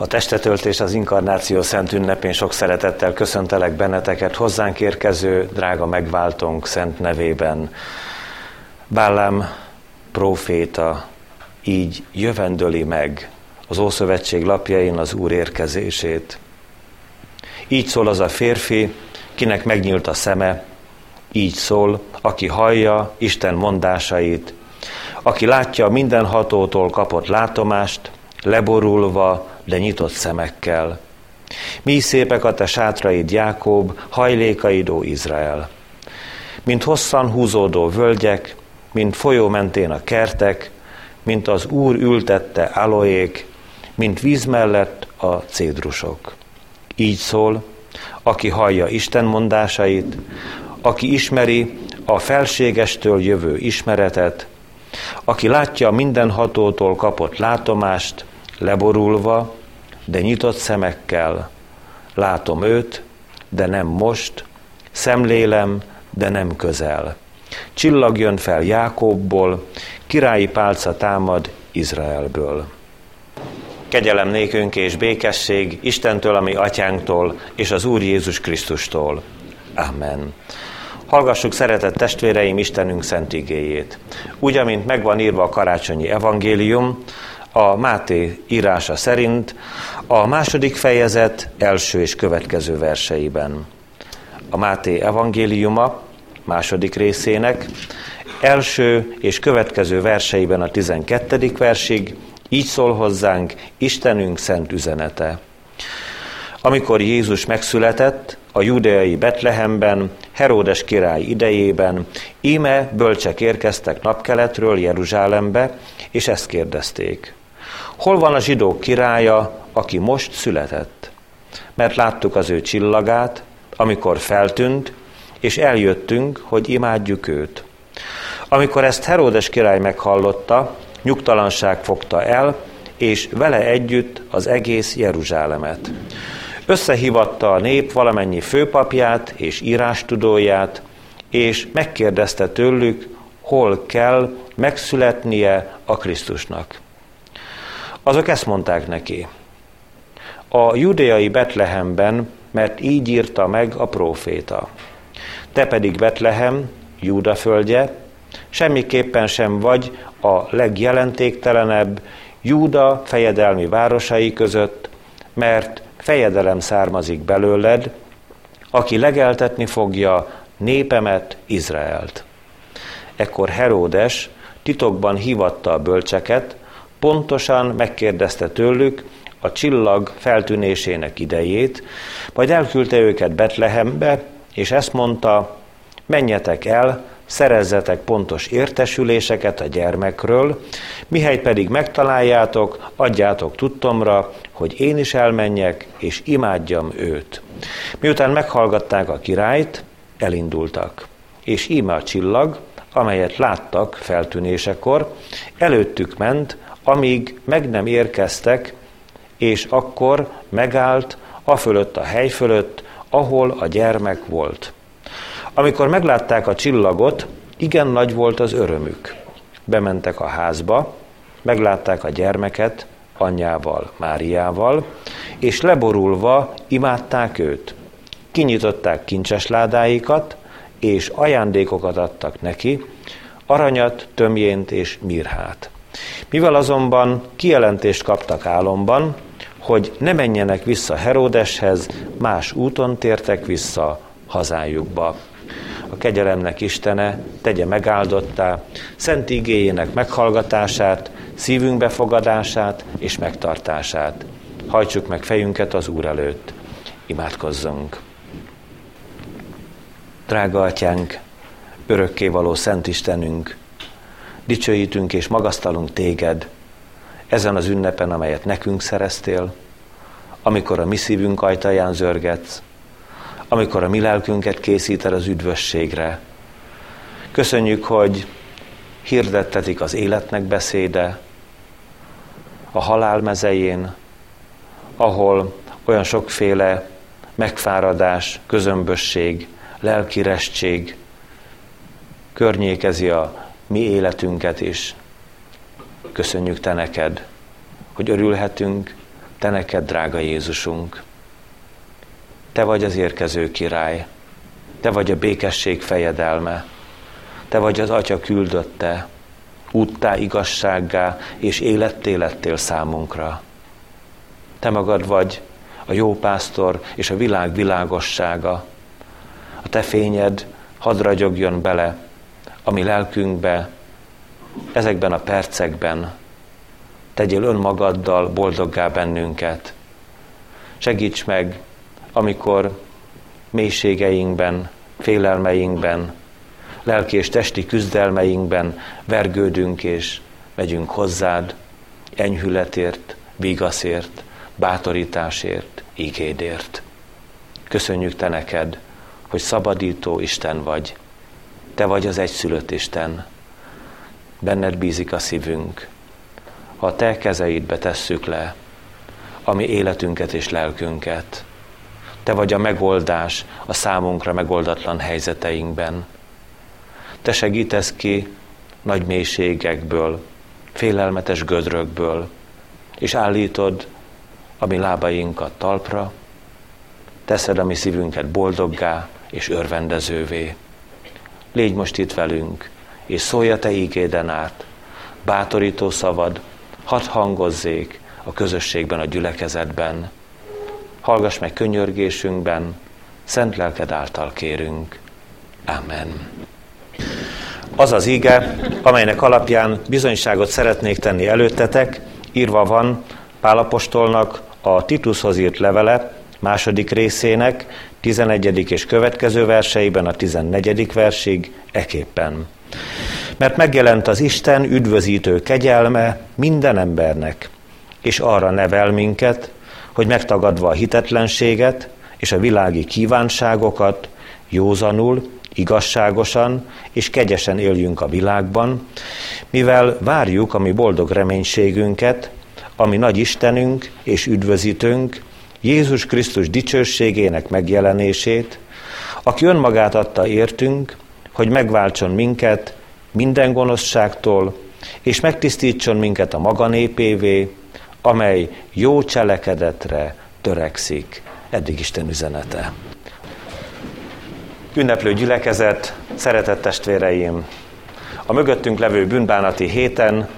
A testetöltés az inkarnáció szent ünnepén sok szeretettel köszöntelek benneteket hozzánk érkező drága megváltónk szent nevében. Bálám próféta így jövendöli meg az Ószövetség lapjain az Úr érkezését. Így szól az a férfi, kinek megnyílt a szeme, így szól, aki hallja Isten mondásait, aki látja mindenhatótól kapott látomást, leborulva, de nyitott szemekkel. Mi szépek a te sátraid, Jákob, hajlékaidó Izrael. Mint hosszan húzódó völgyek, mint folyó mentén a kertek, mint az Úr ültette aloék, mint víz mellett a cédrusok. Így szól, aki hallja Isten mondásait, aki ismeri a felségestől jövő ismeretet, aki látja mindenhatótól kapott látomást, leborulva, de nyitott szemekkel. Látom őt, de nem most, szemlélem, de nem közel. Csillag jön fel Jákobból, királyi pálca támad Izraelből. Kegyelem nékünk és békesség Istentől, ami atyánktól, és az Úr Jézus Krisztustól. Amen. Hallgassuk szeretett testvéreim Istenünk szent igéjét. Úgy, amint megvan írva a karácsonyi evangélium, a Máté írása szerint a második fejezet első és következő verseiben. A Máté evangéliuma második részének első és következő verseiben a 12. versig így szól hozzánk Istenünk szent üzenete. Amikor Jézus megszületett a judeai Betlehemben, Heródes király idejében, íme bölcsek érkeztek napkeletről Jeruzsálembe, és ezt kérdezték. Hol van a zsidók királya, aki most született? Mert láttuk az ő csillagát, amikor feltűnt, és eljöttünk, hogy imádjuk őt. Amikor ezt Heródes király meghallotta, nyugtalanság fogta el, és vele együtt az egész Jeruzsálemet. Összehívatta a nép valamennyi főpapját és írástudóját, és megkérdezte tőlük, hol kell megszületnie a Krisztusnak. Azok ezt mondták neki. A judeai Betlehemben, mert így írta meg a próféta. Te pedig Betlehem, Júda földje, semmiképpen sem vagy a legjelentéktelenebb Júda fejedelmi városai között, mert fejedelem származik belőled, aki legeltetni fogja népemet, Izraelt. Ekkor Heródes titokban hívatta a bölcseket, pontosan megkérdezte tőlük a csillag feltűnésének idejét, majd elküldte őket Betlehembe, és ezt mondta, menjetek el, szerezzetek pontos értesüléseket a gyermekről, mihelyt pedig megtaláljátok, adjátok tudtomra, hogy én is elmenjek, és imádjam őt. Miután meghallgatták a királyt, elindultak. És íme a csillag, amelyet láttak feltűnésekor, előttük ment, amíg meg nem érkeztek, és akkor megállt a fölött a hely fölött, ahol a gyermek volt. Amikor meglátták a csillagot, igen nagy volt az örömük. Bementek a házba, meglátták a gyermeket anyjával, Máriával, és leborulva imádták őt. Kinyitották kincses ládáikat, és ajándékokat adtak neki, aranyat, tömjént és mirhát. Mivel azonban kijelentést kaptak álomban, hogy ne menjenek vissza Heródeshez, más úton tértek vissza hazájukba. A kegyelemnek Istene tegye megáldottá, szent igéjének meghallgatását, szívünk befogadását és megtartását. Hajtsuk meg fejünket az Úr előtt. Imádkozzunk! Drága Atyánk, örökkévaló Szent Istenünk, dicsőítünk és magasztalunk téged ezen az ünnepen, amelyet nekünk szereztél, amikor a mi szívünk ajtaján zörgetsz, amikor a mi lelkünket készíted az üdvösségre. Köszönjük, hogy hirdettetik az életnek beszéde a halál mezején, ahol olyan sokféle megfáradás, közömbösség, lelkirestség környékezi a mi életünket is. Köszönjük Te neked, hogy örülhetünk, te neked, drága Jézusunk. Te vagy az érkező király, te vagy a békesség fejedelme, te vagy az Atya küldötte, úttá, igazsággá és életté lettél számunkra. Te magad vagy a jó pásztor és a világ világossága. A te fényed hadd ragyogjon bele a mi lelkünkbe, ezekben a percekben. Tegyél önmagaddal boldoggá bennünket. Segíts meg, amikor mélységeinkben, félelmeinkben, lelki és testi küzdelmeinkben vergődünk és megyünk hozzád, enyhületért, vigaszért, bátorításért, ígédért. Köszönjük Te neked, hogy szabadító Isten vagy. Te vagy az egyszülött Isten. Benned bízik a szívünk. A Te kezeidbe tesszük le, ami életünket és lelkünket. Te vagy a megoldás a számunkra megoldatlan helyzeteinkben. Te segítesz ki nagy mélységekből, félelmetes gödrökből, és állítod a mi lábainkat talpra, teszed a mi szívünket boldoggá és örvendezővé. Légy most itt velünk, és szólja Te ígéden át, bátorító szavad, hadd hangozzék a közösségben, a gyülekezetben. Hallgass meg könyörgésünkben, szent lelked által kérünk. Amen. Az az ige, amelynek alapján bizonyságot szeretnék tenni előttetek, írva van Pálapostolnak a Titushoz írt levele második részének 11. és következő verseiben a 14. versig eképpen. Mert megjelent az Isten üdvözítő kegyelme minden embernek, és arra nevel minket, hogy megtagadva a hitetlenséget és a világi kívánságokat, józanul, igazságosan és kegyesen éljünk a világban, mivel várjuk a mi boldog reménységünket, ami nagy Istenünk és üdvözítőnk, Jézus Krisztus dicsőségének megjelenését, aki önmagát adta értünk, hogy megváltson minket minden gonoszságtól, és megtisztítson minket a maga népévé, amely jó cselekedetre törekszik. Eddig Isten üzenete. Ünneplő gyülekezet, szeretett testvéreim! A mögöttünk levő bűnbánati héten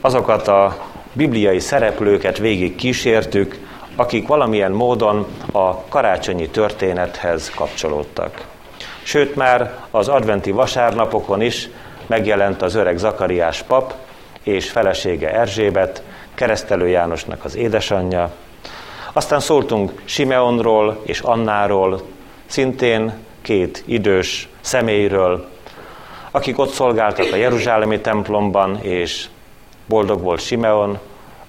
azokat a bibliai szereplőket végig kísértük, akik valamilyen módon a karácsonyi történethez kapcsolódtak. Sőt, már az adventi vasárnapokon is megjelent az öreg Zakariás pap és felesége Erzsébet, keresztelő Jánosnak az édesanyja. Aztán szóltunk Simeonról és Annáról, szintén két idős személyről, akik ott szolgáltak a Jeruzsálemi templomban, és boldog volt Simeon,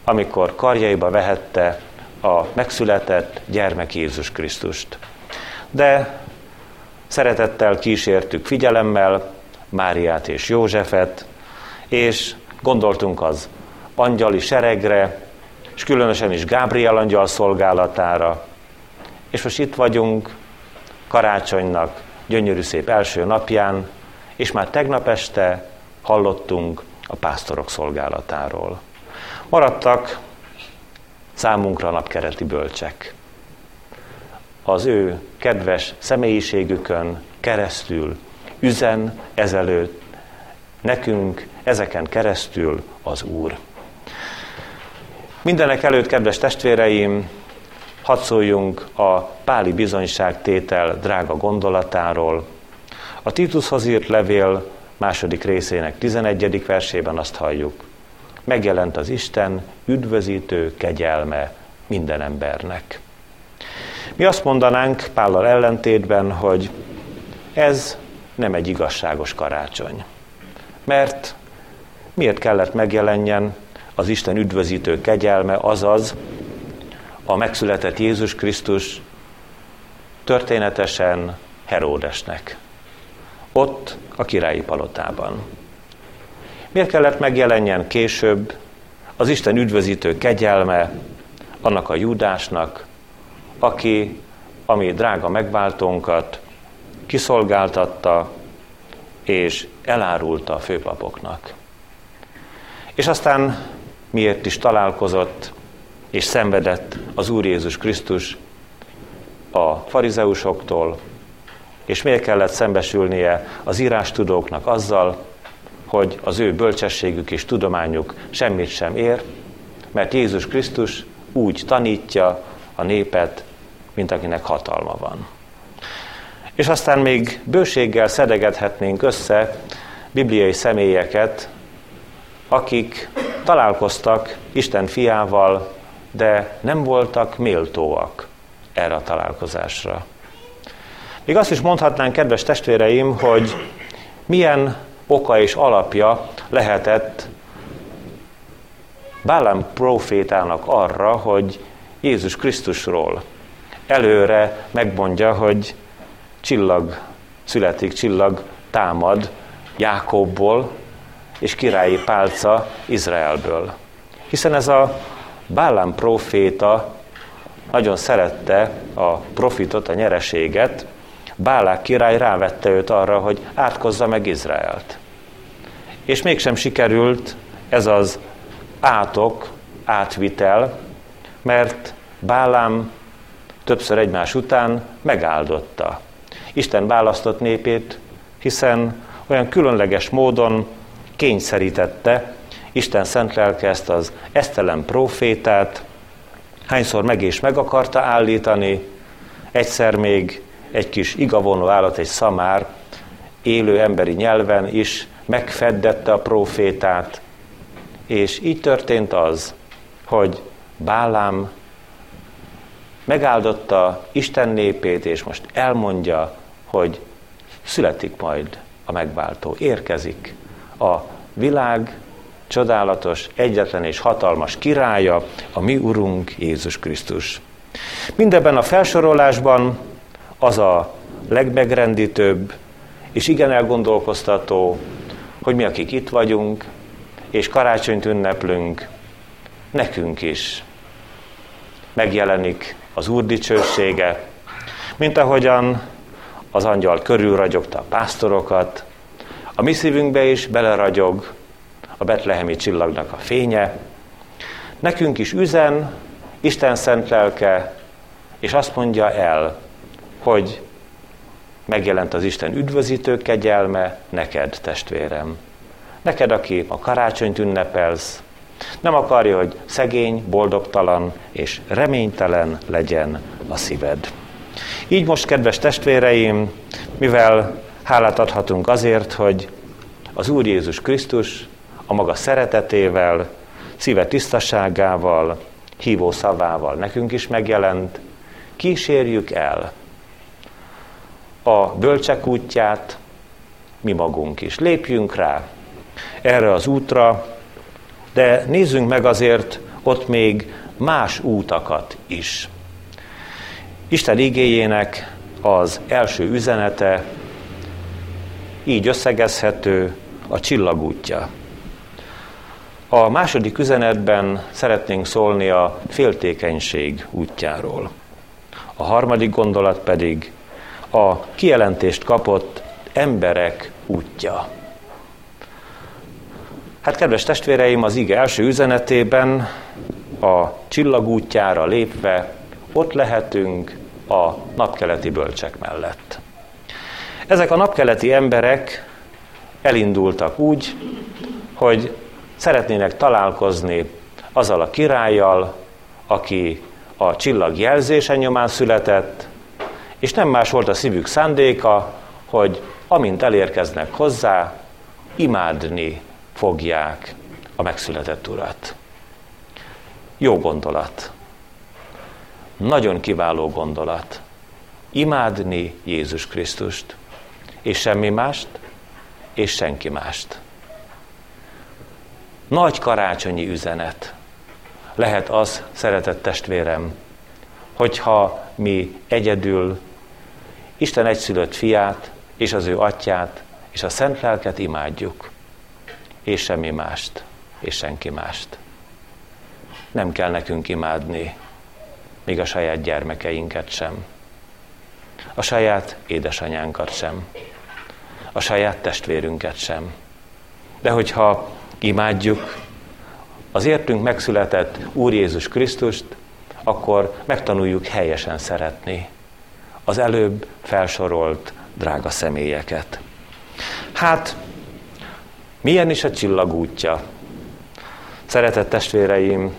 amikor karjaiba vehette a megszületett gyermek Jézus Krisztust. De szeretettel kísértük figyelemmel Máriát és Józsefet, és gondoltunk az angyali seregre, és különösen is Gábriel angyal szolgálatára. És most itt vagyunk karácsonynak gyönyörű szép első napján, és már tegnap este hallottunk a pásztorok szolgálatáról. Maradtak számunkra napkereti bölcsek. Az ő kedves személyiségükön keresztül üzen ezelőtt nekünk ezeken keresztül az Úr. Mindenek előtt, kedves testvéreim, hadd szóljunk a páli bizonyságtétel drága gondolatáról. A Titushoz írt levél második részének 11. versében azt halljuk. Megjelent az Isten üdvözítő kegyelme minden embernek. Mi azt mondanánk Pállal ellentétben, hogy ez nem egy igazságos karácsony. Mert miért kellett megjelenjen az Isten üdvözítő kegyelme, azaz a megszületett Jézus Krisztus történetesen Heródesnek. Ott a királyi palotában. Miért kellett megjelenjen később az Isten üdvözítő kegyelme annak a Júdásnak, aki, ami drága megváltónkat kiszolgáltatta és elárulta a főpapoknak. És aztán miért is találkozott és szenvedett az Úr Jézus Krisztus a farizeusoktól, és miért kellett szembesülnie az írástudóknak azzal, hogy az ő bölcsességük és tudományuk semmit sem ér, mert Jézus Krisztus úgy tanítja a népet, mint akinek hatalma van. És aztán még bőséggel szedegethetnénk össze bibliai személyeket, akik találkoztak Isten fiával, de nem voltak méltóak erre a találkozásra. Még azt is mondhatnánk, kedves testvéreim, hogy milyen oka és alapja lehetett Bálám profétának arra, hogy Jézus Krisztusról előre megmondja, hogy csillag születik, csillag támad Jákobból, és királyi pálca Izraelből. Hiszen ez a Bálám proféta nagyon szerette a profitot, a nyereséget, Bálák király rávette őt arra, hogy átkozza meg Izraelt. És mégsem sikerült ez az átok, átvitel, mert Bálám többször egymás után megáldotta. Isten választott népét, hiszen olyan különleges módon kényszerítette Isten szent lelke ezt az esztelen profétát, hányszor meg és meg akarta állítani, egyszer még egy kis igavonó állat, egy szamár, élő emberi nyelven is megfeddette a profétát, és így történt az, hogy Bálám megáldotta Isten népét, és most elmondja, hogy születik majd a megváltó, érkezik a világ csodálatos, egyetlen és hatalmas királya, a mi Urunk Jézus Krisztus. Mindebben a felsorolásban az a legmegrendítőbb és igen elgondolkoztató, hogy mi, akik itt vagyunk, és karácsonyt ünneplünk, nekünk is megjelenik az Úr dicsősége, mint ahogyan az angyal körülragyogta a pásztorokat, a mi szívünkbe is beleragyog a betlehemi csillagnak a fénye. Nekünk is üzen Isten szent lelke, és azt mondja el, hogy megjelent az Isten üdvözítő kegyelme neked, testvérem. Neked, aki a karácsonyt ünnepelsz, nem akarja, hogy szegény, boldogtalan és reménytelen legyen a szíved. Így most, kedves testvéreim, mivel hálát adhatunk azért, hogy az Úr Jézus Krisztus a maga szeretetével, szíve tisztaságával, hívó szavával nekünk is megjelent, kísérjük el a bölcsek útját, mi magunk is. Lépjünk rá erre az útra, de nézzünk meg azért ott még más útakat is. Isten igéjének az első üzenete így összegezhető a csillagútja. A második üzenetben szeretnénk szólni a féltékenység útjáról. A harmadik gondolat pedig a kijelentést kapott emberek útja. Hát kedves testvéreim, az ige első üzenetében a csillagútjára lépve ott lehetünk a napkeleti bölcsek mellett. Ezek a napkeleti emberek elindultak úgy, hogy szeretnének találkozni azzal a királlyal, aki a csillag jelzése nyomán született, és nem más volt a szívük szándéka, hogy amint elérkeznek hozzá, imádni fogják a megszületett urat. Jó gondolat. Nagyon kiváló gondolat. Imádni Jézus Krisztust, és semmi mást, és senki mást. Nagy karácsonyi üzenet lehet az, szeretett testvérem, hogyha mi egyedül Isten egyszülött fiát és az ő atyát és a szent lelket imádjuk, és semmi mást, és senki mást. Nem kell nekünk imádni, még a saját gyermekeinket sem, a saját édesanyánkat sem, a saját testvérünket sem. De hogyha imádjuk az értünk megszületett Úr Jézus Krisztust, akkor megtanuljuk helyesen szeretni az előbb felsorolt drága személyeket. Hát, milyen is a csillag útja? Szeretett testvéreim,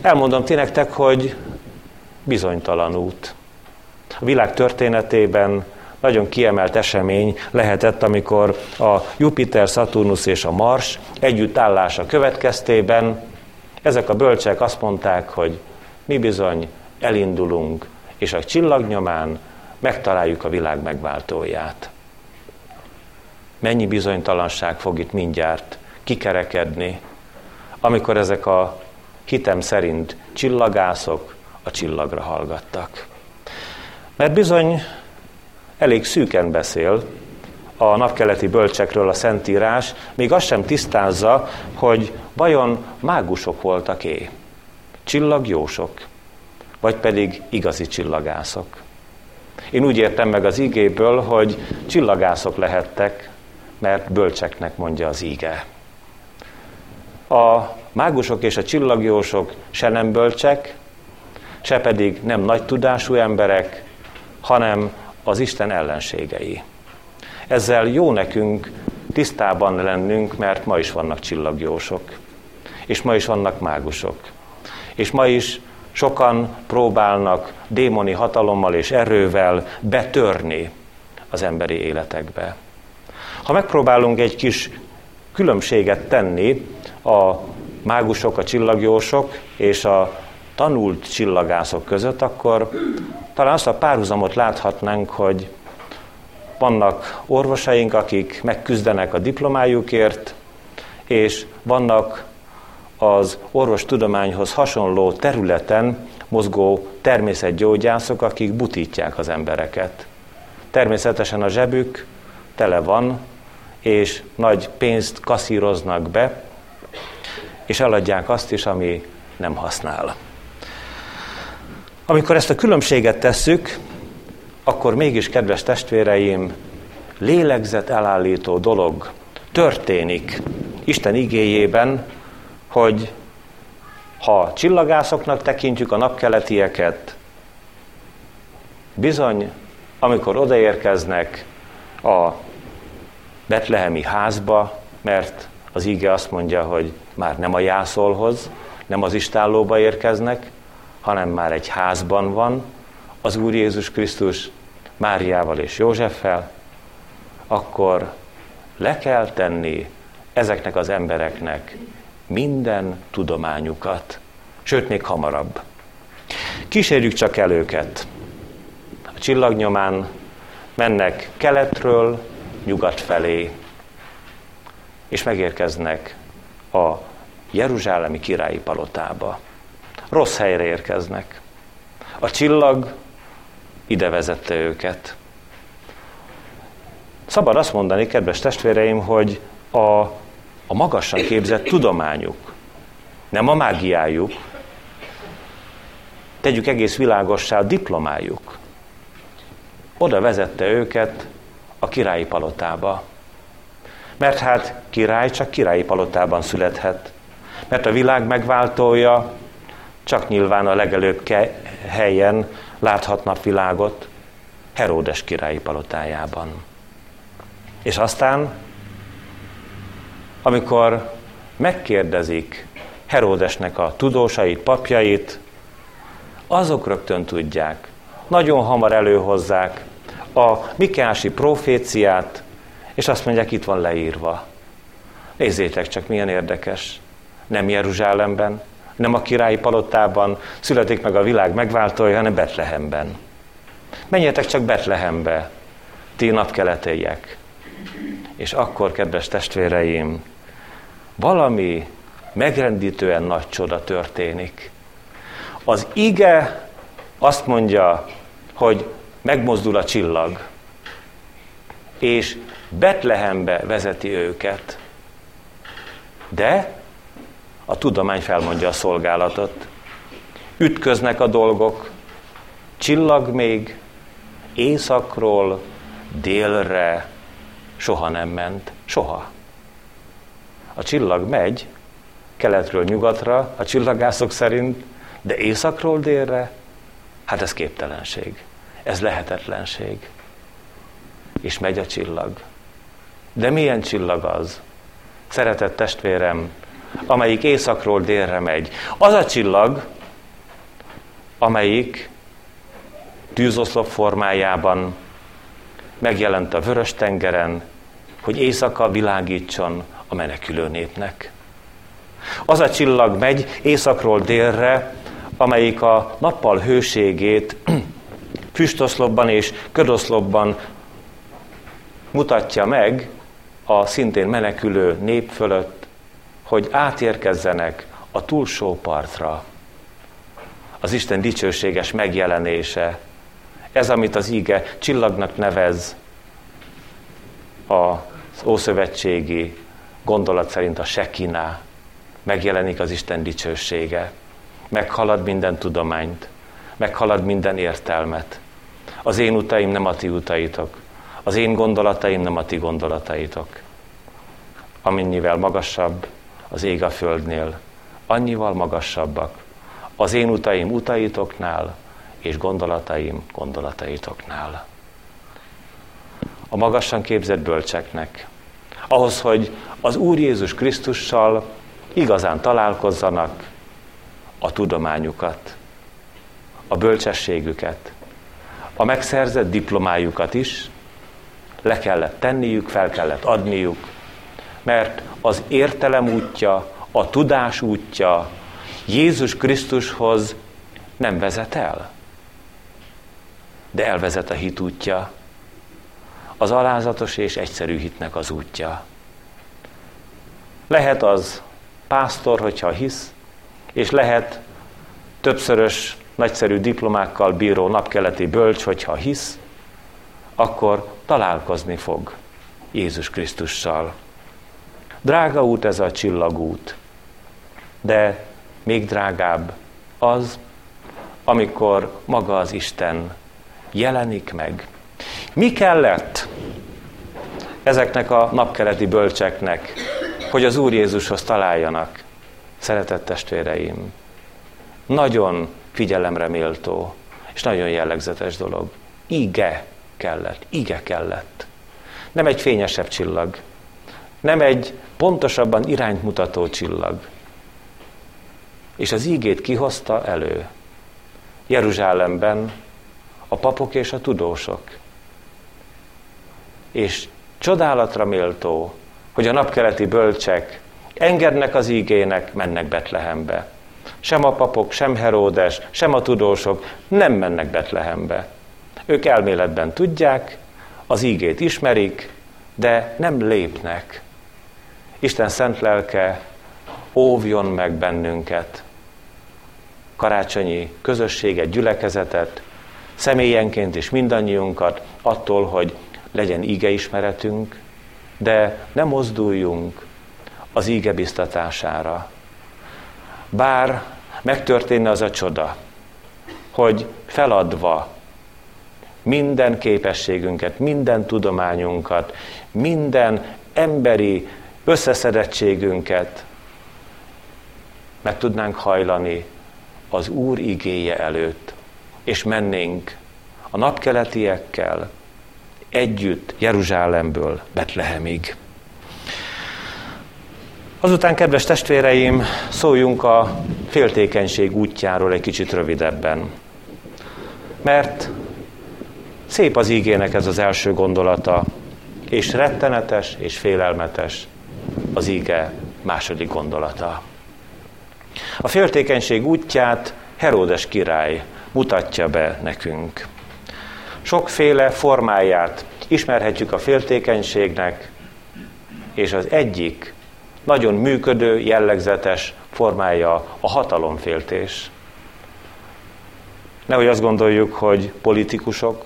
elmondom ti nektek, hogy bizonytalan út. A világ történetében nagyon kiemelt esemény lehetett, amikor a Jupiter, Saturnus és a Mars együttállása következtében ezek a bölcsek azt mondták, hogy mi bizony elindulunk, és a csillagnyomán megtaláljuk a világ megváltóját. Mennyi bizonytalanság fog itt mindjárt kikerekedni, amikor ezek a hitem szerint csillagászok a csillagra hallgattak. Mert bizony elég szűken beszél a napkeleti bölcsekről a Szentírás, még azt sem tisztázza, hogy vajon mágusok voltak-é, csillagjósok, vagy pedig igazi csillagászok. Én úgy értem meg az ígéből, hogy csillagászok lehettek, mert bölcseknek mondja az íge. A mágusok és a csillagjósok se nem bölcsek, se pedig nem nagy tudású emberek, hanem az Isten ellenségei. Ezzel jó nekünk tisztában lennünk, mert ma is vannak csillagjósok, és ma is vannak mágusok, és ma is sokan próbálnak démoni hatalommal és erővel betörni az emberi életekbe. Ha megpróbálunk egy kis különbséget tenni a mágusok, a csillagjósok és a tanult csillagászok között, akkor talán azt a párhuzamot láthatnánk, hogy vannak orvosaink, akik megküzdenek a diplomájukért, és vannak az orvostudományhoz hasonló területen mozgó természetgyógyászok, akik butítják az embereket. Természetesen a zsebük tele van, és nagy pénzt kaszíroznak be, és eladják azt is, ami nem használ. Amikor ezt a különbséget tesszük, akkor mégis, kedves testvéreim, lélegzet elállító dolog történik Isten igéjében, hogy ha csillagászoknak tekintjük a napkeletieket, bizony, amikor odaérkeznek a betlehemi házba, mert az íge azt mondja, hogy már nem a jászolhoz, nem az istállóba érkeznek, hanem már egy házban van az Úr Jézus Krisztus Máriával és Józseffel, akkor le kell tenni ezeknek az embereknek minden tudományukat, sőt még hamarabb. Kísérjük csak el őket. A csillagnyomán mennek keletről nyugat felé, és megérkeznek a Jeruzsálemi királyi palotába rossz helyre érkeznek. A csillag ide vezette őket. Szabad azt mondani, kedves testvéreim, hogy a, a magasan képzett tudományuk, nem a mágiájuk, tegyük egész világossá a diplomájuk, oda vezette őket a királyi palotába. Mert hát király csak királyi palotában születhet. Mert a világ megváltója csak nyilván a legelőbb helyen láthat napvilágot, Heródes királyi palotájában. És aztán, amikor megkérdezik Heródesnek a tudósait, papjait, azok rögtön tudják, nagyon hamar előhozzák a Mikási proféciát, és azt mondják, itt van leírva. Nézzétek csak, milyen érdekes. Nem Jeruzsálemben, nem a királyi palotában születik meg a világ megváltója, hanem Betlehemben. Menjetek csak Betlehembe, ti napkeleteiek. És akkor, kedves testvéreim, valami megrendítően nagy csoda történik. Az ige azt mondja, hogy megmozdul a csillag, és Betlehembe vezeti őket. De a tudomány felmondja a szolgálatot. Ütköznek a dolgok, csillag még északról délre soha nem ment, soha. A csillag megy keletről nyugatra, a csillagászok szerint, de északról délre, hát ez képtelenség. Ez lehetetlenség. És megy a csillag. De milyen csillag az? Szeretett testvérem, amelyik északról délre megy. Az a csillag, amelyik tűzoszlop formájában megjelent a vörös tengeren, hogy éjszaka világítson a menekülő népnek. Az a csillag megy északról délre, amelyik a nappal hőségét füstoszlopban és ködoszlopban mutatja meg a szintén menekülő nép fölött, hogy átérkezzenek a túlsó partra. Az Isten dicsőséges megjelenése, ez, amit az íge csillagnak nevez, az ószövetségi gondolat szerint a sekiná, megjelenik az Isten dicsősége, meghalad minden tudományt, meghalad minden értelmet. Az én utaim nem a ti utaitok, az én gondolataim nem a ti gondolataitok. Amennyivel magasabb az ég a földnél, annyival magasabbak az én utaim utaitoknál, és gondolataim gondolataitoknál. A magasan képzett bölcseknek, ahhoz, hogy az Úr Jézus Krisztussal igazán találkozzanak, a tudományukat, a bölcsességüket, a megszerzett diplomájukat is le kellett tenniük, fel kellett adniuk, mert az értelem útja, a tudás útja Jézus Krisztushoz nem vezet el, de elvezet a hit útja, az alázatos és egyszerű hitnek az útja. Lehet az pásztor, hogyha hisz, és lehet többszörös nagyszerű diplomákkal bíró napkeleti bölcs, hogyha hisz, akkor találkozni fog Jézus Krisztussal. Drága út ez a csillagút, de még drágább az, amikor maga az Isten jelenik meg. Mi kellett ezeknek a napkeleti bölcseknek, hogy az Úr Jézushoz találjanak? Szeretett testvéreim, nagyon figyelemre méltó, és nagyon jellegzetes dolog. Ige kellett, ige kellett. Nem egy fényesebb csillag, nem egy pontosabban irányt mutató csillag. És az ígét kihozta elő. Jeruzsálemben a papok és a tudósok. És csodálatra méltó, hogy a napkeleti bölcsek engednek az ígének, mennek Betlehembe. Sem a papok, sem Heródes, sem a tudósok nem mennek Betlehembe. Ők elméletben tudják, az ígét ismerik, de nem lépnek. Isten szent lelke óvjon meg bennünket, karácsonyi közösséget, gyülekezetet, személyenként és mindannyiunkat attól, hogy legyen ígeismeretünk, de ne mozduljunk az íge biztatására. Bár megtörténne az a csoda, hogy feladva minden képességünket, minden tudományunkat, minden emberi összeszedettségünket meg tudnánk hajlani az Úr igéje előtt, és mennénk a napkeletiekkel együtt Jeruzsálemből Betlehemig. Azután, kedves testvéreim, szóljunk a féltékenység útjáról egy kicsit rövidebben. Mert szép az ígének ez az első gondolata, és rettenetes és félelmetes az íge második gondolata. A féltékenység útját Heródes király mutatja be nekünk. Sokféle formáját ismerhetjük a féltékenységnek, és az egyik nagyon működő, jellegzetes formája a hatalomféltés. Nehogy azt gondoljuk, hogy politikusok,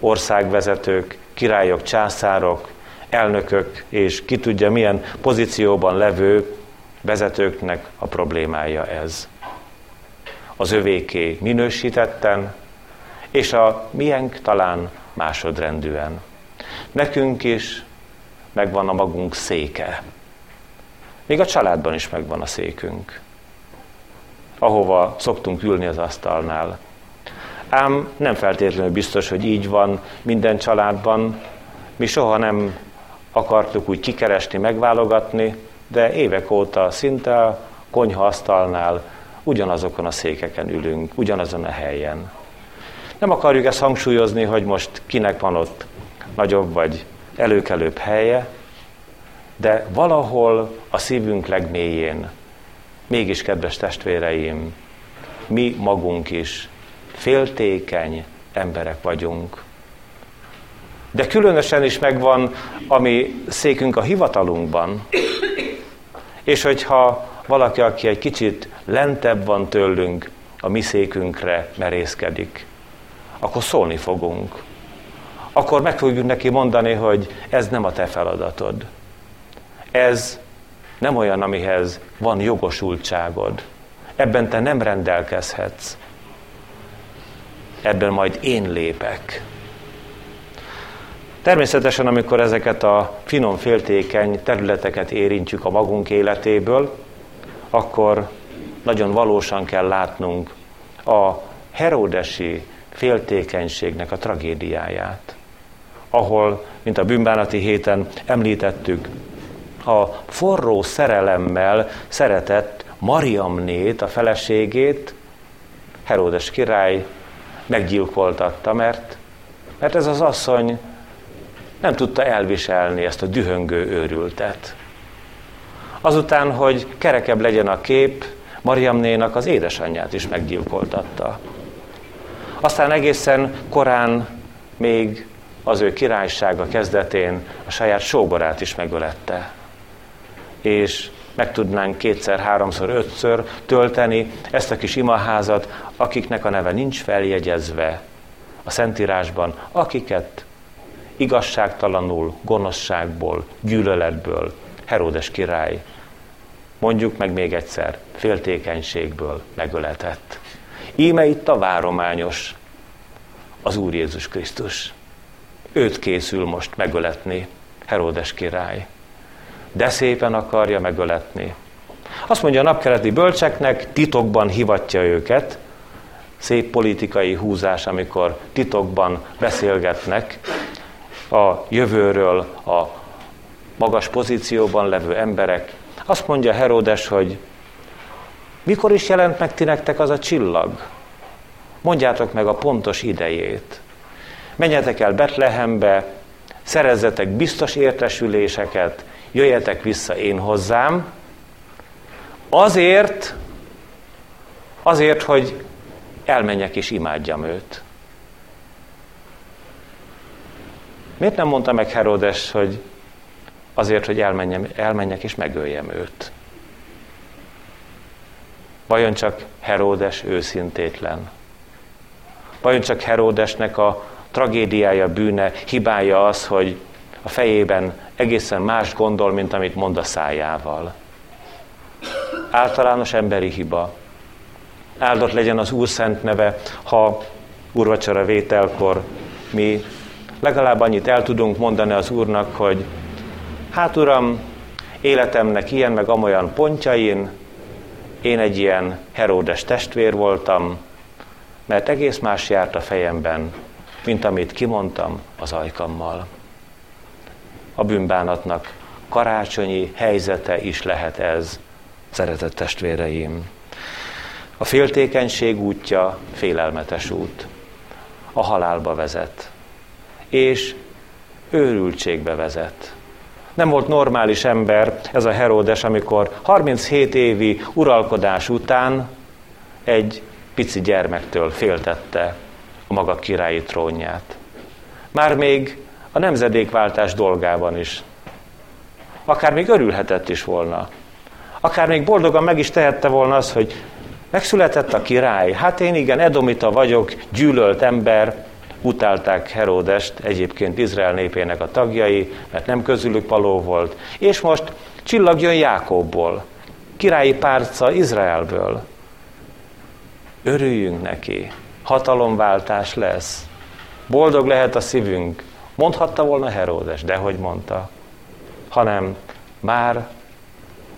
országvezetők, királyok, császárok, elnökök és ki tudja milyen pozícióban levő vezetőknek a problémája ez. Az övéké minősítetten, és a miénk talán másodrendűen. Nekünk is megvan a magunk széke. Még a családban is megvan a székünk, ahova szoktunk ülni az asztalnál. Ám nem feltétlenül biztos, hogy így van minden családban. Mi soha nem akartuk úgy kikeresni, megválogatni, de évek óta szinte a konyhaasztalnál ugyanazokon a székeken ülünk, ugyanazon a helyen. Nem akarjuk ezt hangsúlyozni, hogy most kinek van ott nagyobb vagy előkelőbb helye, de valahol a szívünk legmélyén, mégis kedves testvéreim, mi magunk is féltékeny emberek vagyunk. De különösen is megvan a mi székünk a hivatalunkban, és hogyha valaki, aki egy kicsit lentebb van tőlünk, a mi székünkre merészkedik, akkor szólni fogunk. Akkor meg fogjuk neki mondani, hogy ez nem a te feladatod. Ez nem olyan, amihez van jogosultságod. Ebben te nem rendelkezhetsz. Ebben majd én lépek. Természetesen, amikor ezeket a finom, féltékeny területeket érintjük a magunk életéből, akkor nagyon valósan kell látnunk a heródesi féltékenységnek a tragédiáját, ahol, mint a bűnbánati héten említettük, a forró szerelemmel szeretett Mariamnét, a feleségét, Heródes király meggyilkoltatta, mert, mert ez az asszony nem tudta elviselni ezt a dühöngő őrültet. Azután, hogy kerekebb legyen a kép, Mariamnénak az édesanyját is meggyilkoltatta. Aztán egészen korán még az ő királysága kezdetén a saját sógorát is megölette. És meg tudnánk kétszer, háromszor, ötször tölteni ezt a kis imaházat, akiknek a neve nincs feljegyezve a Szentírásban, akiket igazságtalanul, gonoszságból, gyűlöletből Heródes király, mondjuk meg még egyszer, féltékenységből megöletett. Íme itt a várományos, az Úr Jézus Krisztus. Őt készül most megöletni, Heródes király. De szépen akarja megöletni. Azt mondja a napkeleti bölcseknek, titokban hivatja őket, szép politikai húzás, amikor titokban beszélgetnek a jövőről a magas pozícióban levő emberek. Azt mondja Heródes, hogy mikor is jelent meg ti nektek az a csillag? Mondjátok meg a pontos idejét. Menjetek el Betlehembe, szerezzetek biztos értesüléseket, jöjjetek vissza én hozzám, azért, azért, hogy elmenjek és imádjam őt. Miért nem mondta meg Herodes, hogy azért, hogy elmenjem, elmenjek és megöljem őt? Vajon csak Heródes őszintétlen? Vajon csak Heródesnek a tragédiája, bűne, hibája az, hogy a fejében egészen más gondol, mint amit mond a szájával? Általános emberi hiba. Áldott legyen az Úr szent neve, ha urvacsora vételkor mi legalább annyit el tudunk mondani az Úrnak, hogy hát Uram, életemnek ilyen meg amolyan pontjain, én egy ilyen Heródes testvér voltam, mert egész más járt a fejemben, mint amit kimondtam az ajkammal. A bűnbánatnak karácsonyi helyzete is lehet ez, szeretett testvéreim. A féltékenység útja félelmetes út. A halálba vezet. És őrültségbe vezet. Nem volt normális ember ez a Heródes, amikor 37 évi uralkodás után egy pici gyermektől féltette a maga királyi trónját. Már még a nemzedékváltás dolgában is. Akár még örülhetett is volna. Akár még boldogan meg is tehette volna az, hogy megszületett a király. Hát én igen, Edomita vagyok, gyűlölt ember, utálták Heródest, egyébként Izrael népének a tagjai, mert nem közülük való volt. És most csillag jön Jákobból, királyi párca Izraelből. Örüljünk neki, hatalomváltás lesz, boldog lehet a szívünk. Mondhatta volna Heródes, de hogy mondta, hanem már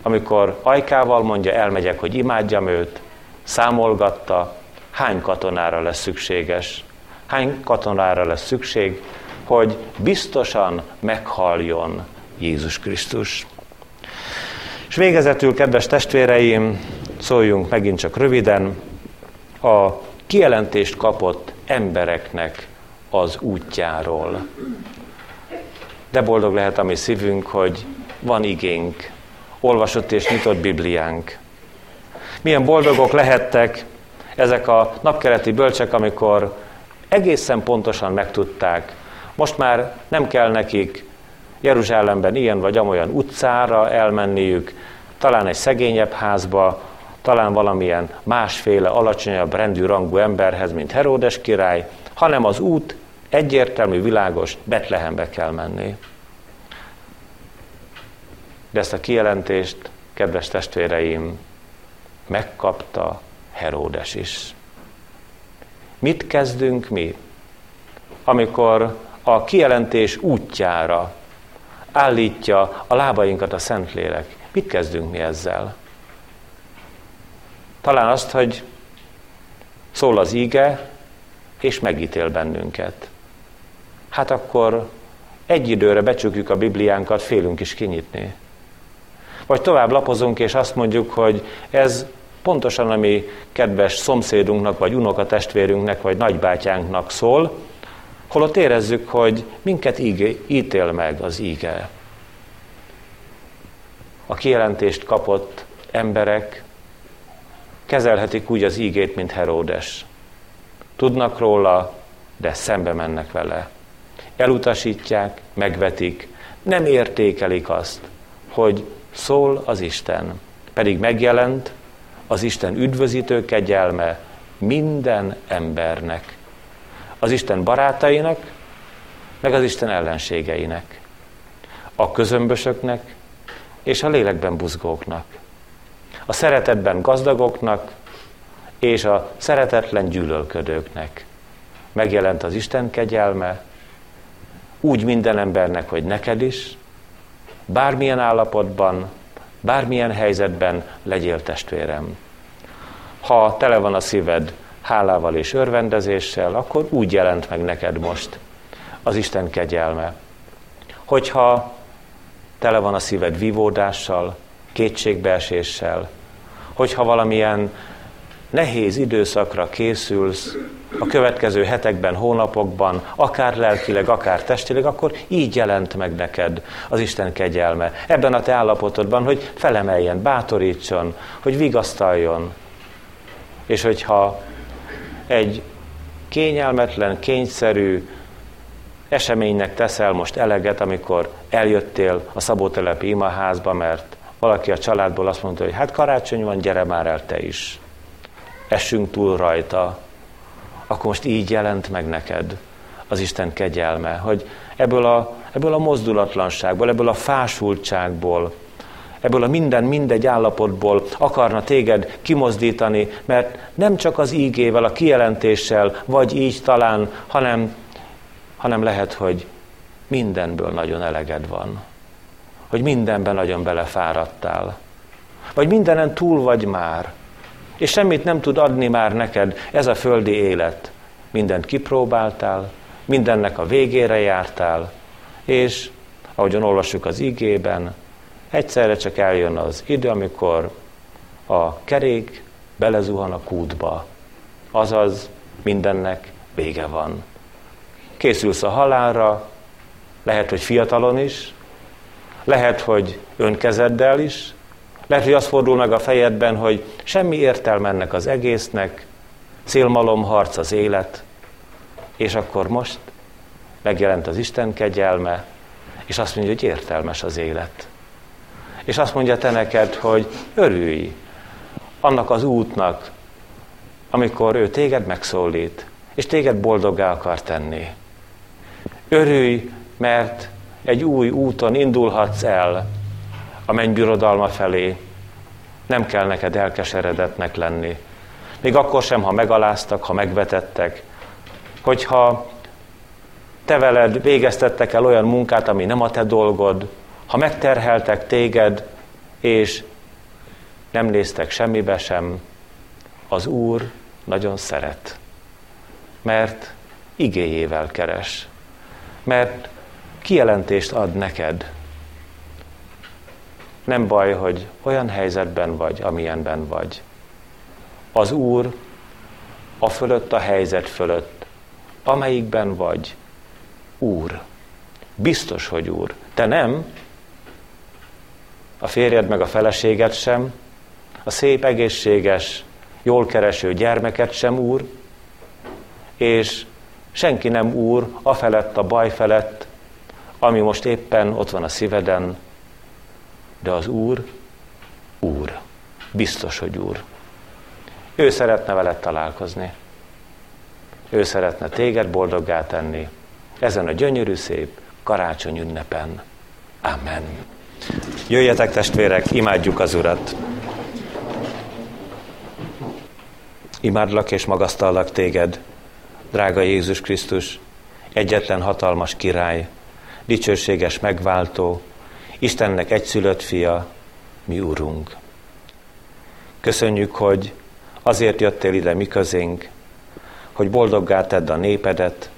amikor ajkával mondja, elmegyek, hogy imádjam őt, számolgatta, hány katonára lesz szükséges, hány katonára lesz szükség, hogy biztosan meghaljon Jézus Krisztus. És végezetül, kedves testvéreim, szóljunk megint csak röviden a kijelentést kapott embereknek az útjáról. De boldog lehet a mi szívünk, hogy van igénk, olvasott és nyitott Bibliánk. Milyen boldogok lehettek ezek a napkeleti bölcsek, amikor egészen pontosan megtudták, most már nem kell nekik Jeruzsálemben ilyen vagy amolyan utcára elmenniük, talán egy szegényebb házba, talán valamilyen másféle alacsonyabb rendű rangú emberhez, mint Heródes király, hanem az út egyértelmű, világos, Betlehembe kell menni. De ezt a kijelentést, kedves testvéreim, megkapta Heródes is. Mit kezdünk mi, amikor a kijelentés útjára állítja a lábainkat a Szentlélek? Mit kezdünk mi ezzel? Talán azt, hogy szól az íge, és megítél bennünket. Hát akkor egy időre becsukjuk a Bibliánkat, félünk is kinyitni. Vagy tovább lapozunk, és azt mondjuk, hogy ez pontosan a mi kedves szomszédunknak, vagy unokatestvérünknek, vagy nagybátyánknak szól, holott érezzük, hogy minket íge, ítél meg az íge. A kijelentést kapott emberek kezelhetik úgy az ígét, mint Heródes. Tudnak róla, de szembe mennek vele. Elutasítják, megvetik, nem értékelik azt, hogy szól az Isten, pedig megjelent az Isten üdvözítő kegyelme minden embernek. Az Isten barátainak, meg az Isten ellenségeinek. A közömbösöknek és a lélekben buzgóknak. A szeretetben gazdagoknak és a szeretetlen gyűlölködőknek. Megjelent az Isten kegyelme, úgy minden embernek, hogy neked is, bármilyen állapotban, bármilyen helyzetben legyél testvérem. Ha tele van a szíved hálával és örvendezéssel, akkor úgy jelent meg neked most az Isten kegyelme. Hogyha tele van a szíved vívódással, kétségbeeséssel, hogyha valamilyen nehéz időszakra készülsz, a következő hetekben, hónapokban, akár lelkileg, akár testileg, akkor így jelent meg neked az Isten kegyelme. Ebben a te állapotodban, hogy felemeljen, bátorítson, hogy vigasztaljon. És hogyha egy kényelmetlen, kényszerű eseménynek teszel most eleget, amikor eljöttél a Szabótelepi imaházba, mert valaki a családból azt mondta, hogy hát karácsony van, gyere már el te is. Essünk túl rajta, akkor most így jelent meg neked az Isten kegyelme, hogy ebből a, ebből a mozdulatlanságból, ebből a fásultságból, ebből a minden mindegy állapotból akarna téged kimozdítani, mert nem csak az ígével, a kijelentéssel, vagy így talán, hanem, hanem lehet, hogy mindenből nagyon eleged van. Hogy mindenben nagyon belefáradtál. Vagy mindenen túl vagy már és semmit nem tud adni már neked ez a földi élet. Mindent kipróbáltál, mindennek a végére jártál, és ahogyan olvassuk az igében, egyszerre csak eljön az idő, amikor a kerék belezuhan a kútba, azaz mindennek vége van. Készülsz a halálra, lehet, hogy fiatalon is, lehet, hogy önkezeddel is, lehet, hogy az fordul meg a fejedben, hogy semmi értelme ennek az egésznek, harc az élet, és akkor most megjelent az Isten kegyelme, és azt mondja, hogy értelmes az élet. És azt mondja te neked, hogy örülj annak az útnak, amikor ő téged megszólít, és téged boldoggá akar tenni. Örülj, mert egy új úton indulhatsz el, a mennybirodalma felé. Nem kell neked elkeseredetnek lenni. Még akkor sem, ha megaláztak, ha megvetettek. Hogyha te veled végeztettek el olyan munkát, ami nem a te dolgod, ha megterheltek téged, és nem néztek semmibe sem, az Úr nagyon szeret, mert igéjével keres, mert kijelentést ad neked. Nem baj, hogy olyan helyzetben vagy, amilyenben vagy. Az Úr a fölött, a helyzet fölött, amelyikben vagy, Úr. Biztos, hogy Úr. Te nem, a férjed meg a feleséged sem, a szép, egészséges, jól kereső gyermeket sem Úr, és senki nem Úr a felett, a baj felett, ami most éppen ott van a szíveden, de az Úr, Úr. Biztos, hogy Úr. Ő szeretne veled találkozni. Ő szeretne téged boldoggá tenni ezen a gyönyörű szép karácsony ünnepen. Amen. Jöjjetek testvérek, imádjuk az Urat! Imádlak és magasztallak téged, drága Jézus Krisztus, egyetlen hatalmas király, dicsőséges megváltó, Istennek egyszülött fia, mi Urunk. Köszönjük, hogy azért jöttél ide mi közénk, hogy boldoggá tedd a népedet,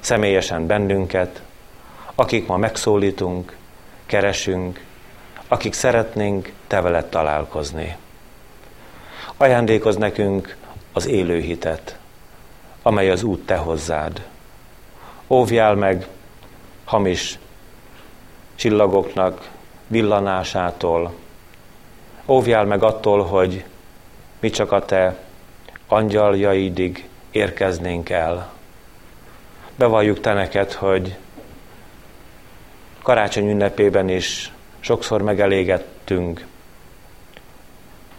személyesen bennünket, akik ma megszólítunk, keresünk, akik szeretnénk te veled találkozni. Ajándékoz nekünk az élő hitet, amely az út te hozzád. Óvjál meg hamis csillagoknak villanásától. Óvjál meg attól, hogy mi csak a te angyaljaidig érkeznénk el. Bevalljuk te neked, hogy karácsony ünnepében is sokszor megelégettünk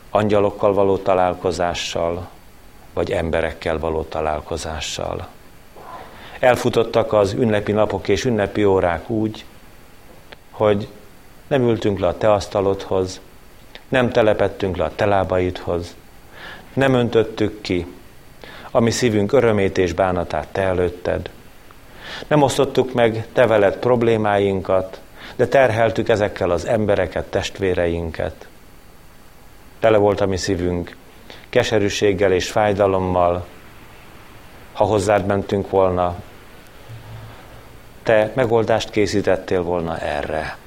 angyalokkal való találkozással, vagy emberekkel való találkozással. Elfutottak az ünnepi napok és ünnepi órák úgy, hogy nem ültünk le a te asztalodhoz, nem telepettünk le a te lábaidhoz, nem öntöttük ki a mi szívünk örömét és bánatát te előtted. Nem osztottuk meg te veled problémáinkat, de terheltük ezekkel az embereket, testvéreinket. Tele volt a mi szívünk keserűséggel és fájdalommal, ha hozzád mentünk volna, te megoldást készítettél volna erre.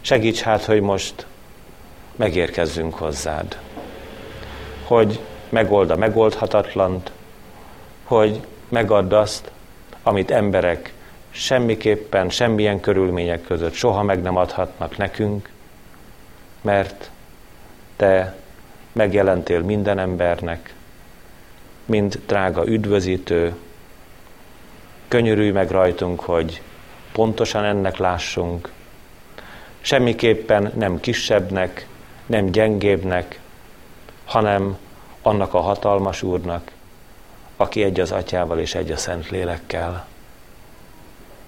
Segíts hát, hogy most megérkezzünk hozzád. Hogy megold a megoldhatatlant, hogy megadd azt, amit emberek semmiképpen, semmilyen körülmények között soha meg nem adhatnak nekünk, mert te megjelentél minden embernek, mint drága üdvözítő, könyörülj meg rajtunk, hogy pontosan ennek lássunk, semmiképpen nem kisebbnek, nem gyengébbnek, hanem annak a hatalmas Úrnak, aki egy az Atyával és egy a Szent Lélekkel.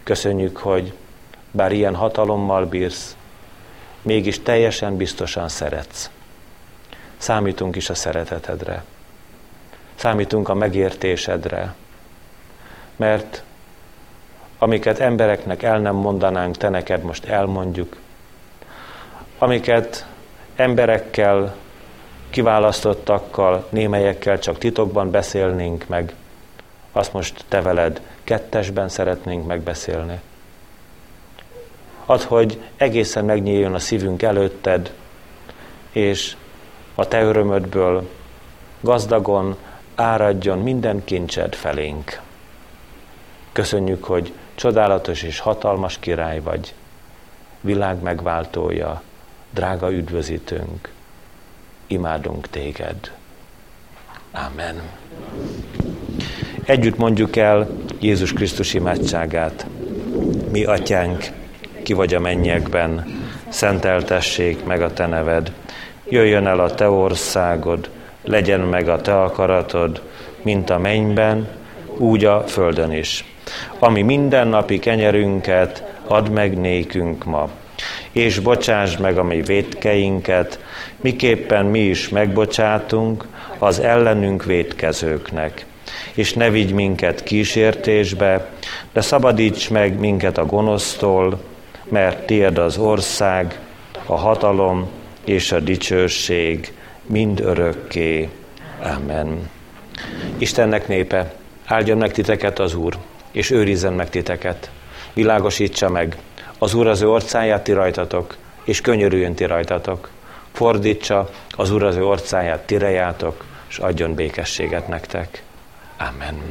Köszönjük, hogy bár ilyen hatalommal bírsz, mégis teljesen biztosan szeretsz. Számítunk is a szeretetedre. Számítunk a megértésedre. Mert amiket embereknek el nem mondanánk, te neked most elmondjuk. Amiket emberekkel, kiválasztottakkal, némelyekkel csak titokban beszélnénk meg, azt most te veled kettesben szeretnénk megbeszélni. Add, hogy egészen megnyíljon a szívünk előtted, és a te örömödből gazdagon áradjon minden kincsed felénk. Köszönjük, hogy csodálatos és hatalmas király vagy, világ megváltója, drága üdvözítőnk. Imádunk téged. Amen. Együtt mondjuk el Jézus Krisztus imádságát. Mi atyánk, ki vagy a mennyekben, szenteltessék meg a te neved. Jöjjön el a te országod, legyen meg a te akaratod, mint a mennyben, úgy a földön is. Ami mindennapi kenyerünket add meg nékünk ma, és bocsáss meg a mi védkeinket, miképpen mi is megbocsátunk az ellenünk védkezőknek és ne vigy minket kísértésbe, de szabadíts meg minket a gonosztól, mert tied az ország, a hatalom és a dicsőség mind örökké. Amen. Istennek népe, áldjon meg titeket az Úr, és őrizzen meg titeket. Világosítsa meg, az Úr az ő orcáját ti rajtatok, és könyörüljön ti rajtatok. Fordítsa az Úr az ő orcáját ti rejátok, és adjon békességet nektek. Amen.